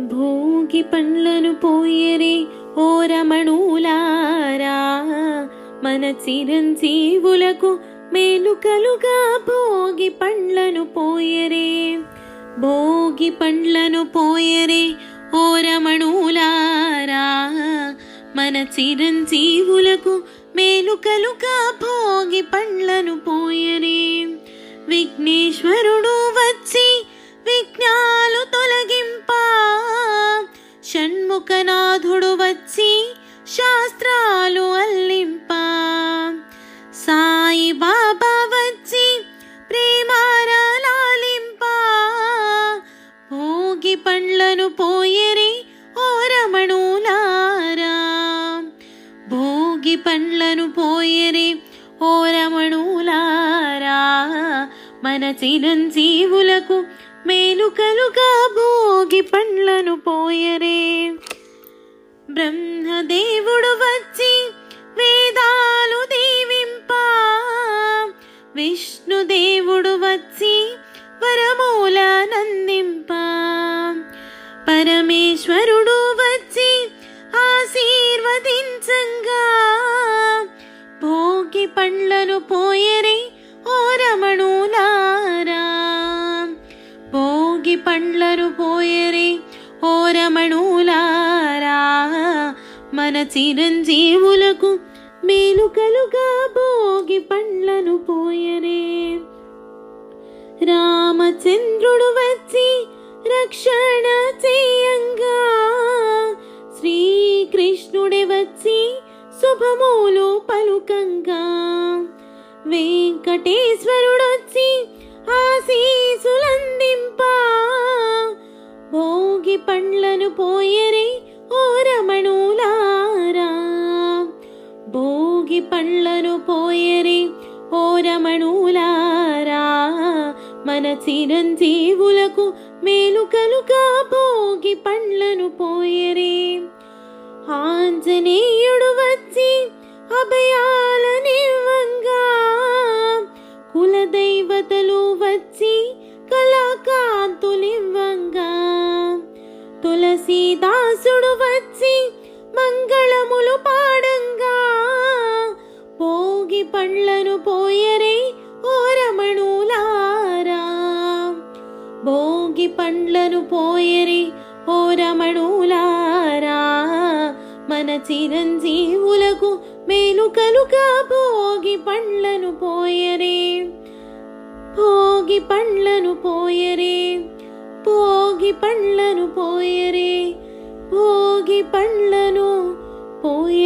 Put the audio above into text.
భోగి పండ్లను పోయరే ఓ రమణులారా మన చిరంజీవులకు మేలుకలుగా భోగి పండ్లను పోయరే. భోగి పండ్లను పోయరే ఓ రమణులారా మన చిరంజీవులకు మేలుకలుగా భోగి పండ్లను షణ్ముఖనాథుడు వచ్చి శాస్త్రాలు అల్లింప. సాయి బాబా వచ్చి ప్రేమారాలింప భోగి పండ్లను పోయరి ఓ రమణులారా భోగి పండ్లను పోయరి ఓ రమణులారా మన చిరంజీవులకు మేలుకలుగా భోగి పండ్లను పోయరే. బ్రహ్మదేవుడు వచ్చి వేదాలు దీవింప. విష్ణుదేవుడు వచ్చి వరమూల నందింప. పరమేశ్వరుడు వచ్చి ఆశీర్వదించంగా. భోగి పండ్లను పోయరే ఓ రమణులారా భోగి పండ్లను పోయరే ఓ రమణులారా మన చిరంజీవులకు మేలుకలుగా భోగి పండ్లను పోయరే రామచంద్రుడు వచ్చి రక్షణ చేయంగా. శ్రీకృష్ణుడే వచ్చి శుభములు పలుకంగా. వెంకటేశ్వరుడు వచ్చి భోగి పండ్లను పోయరి ఓ రమణులారా. మన చిరంజీవులకు మేలు కలుగా భోగి పండ్లను పోయరే. ఆంజనేయుడు వచ్చి పండ్లను పోయరే ఓ రమణులారా. భోగి పండ్లను పోయరే ఓ రమణులారా. మన చిరంజీవులకు మేలుకలుగా భోగి పండ్లను పోయరే భోగి పండ్లను పోయరే భోగి పండ్లను పోయరే భోగి పండ్లను పోయరే.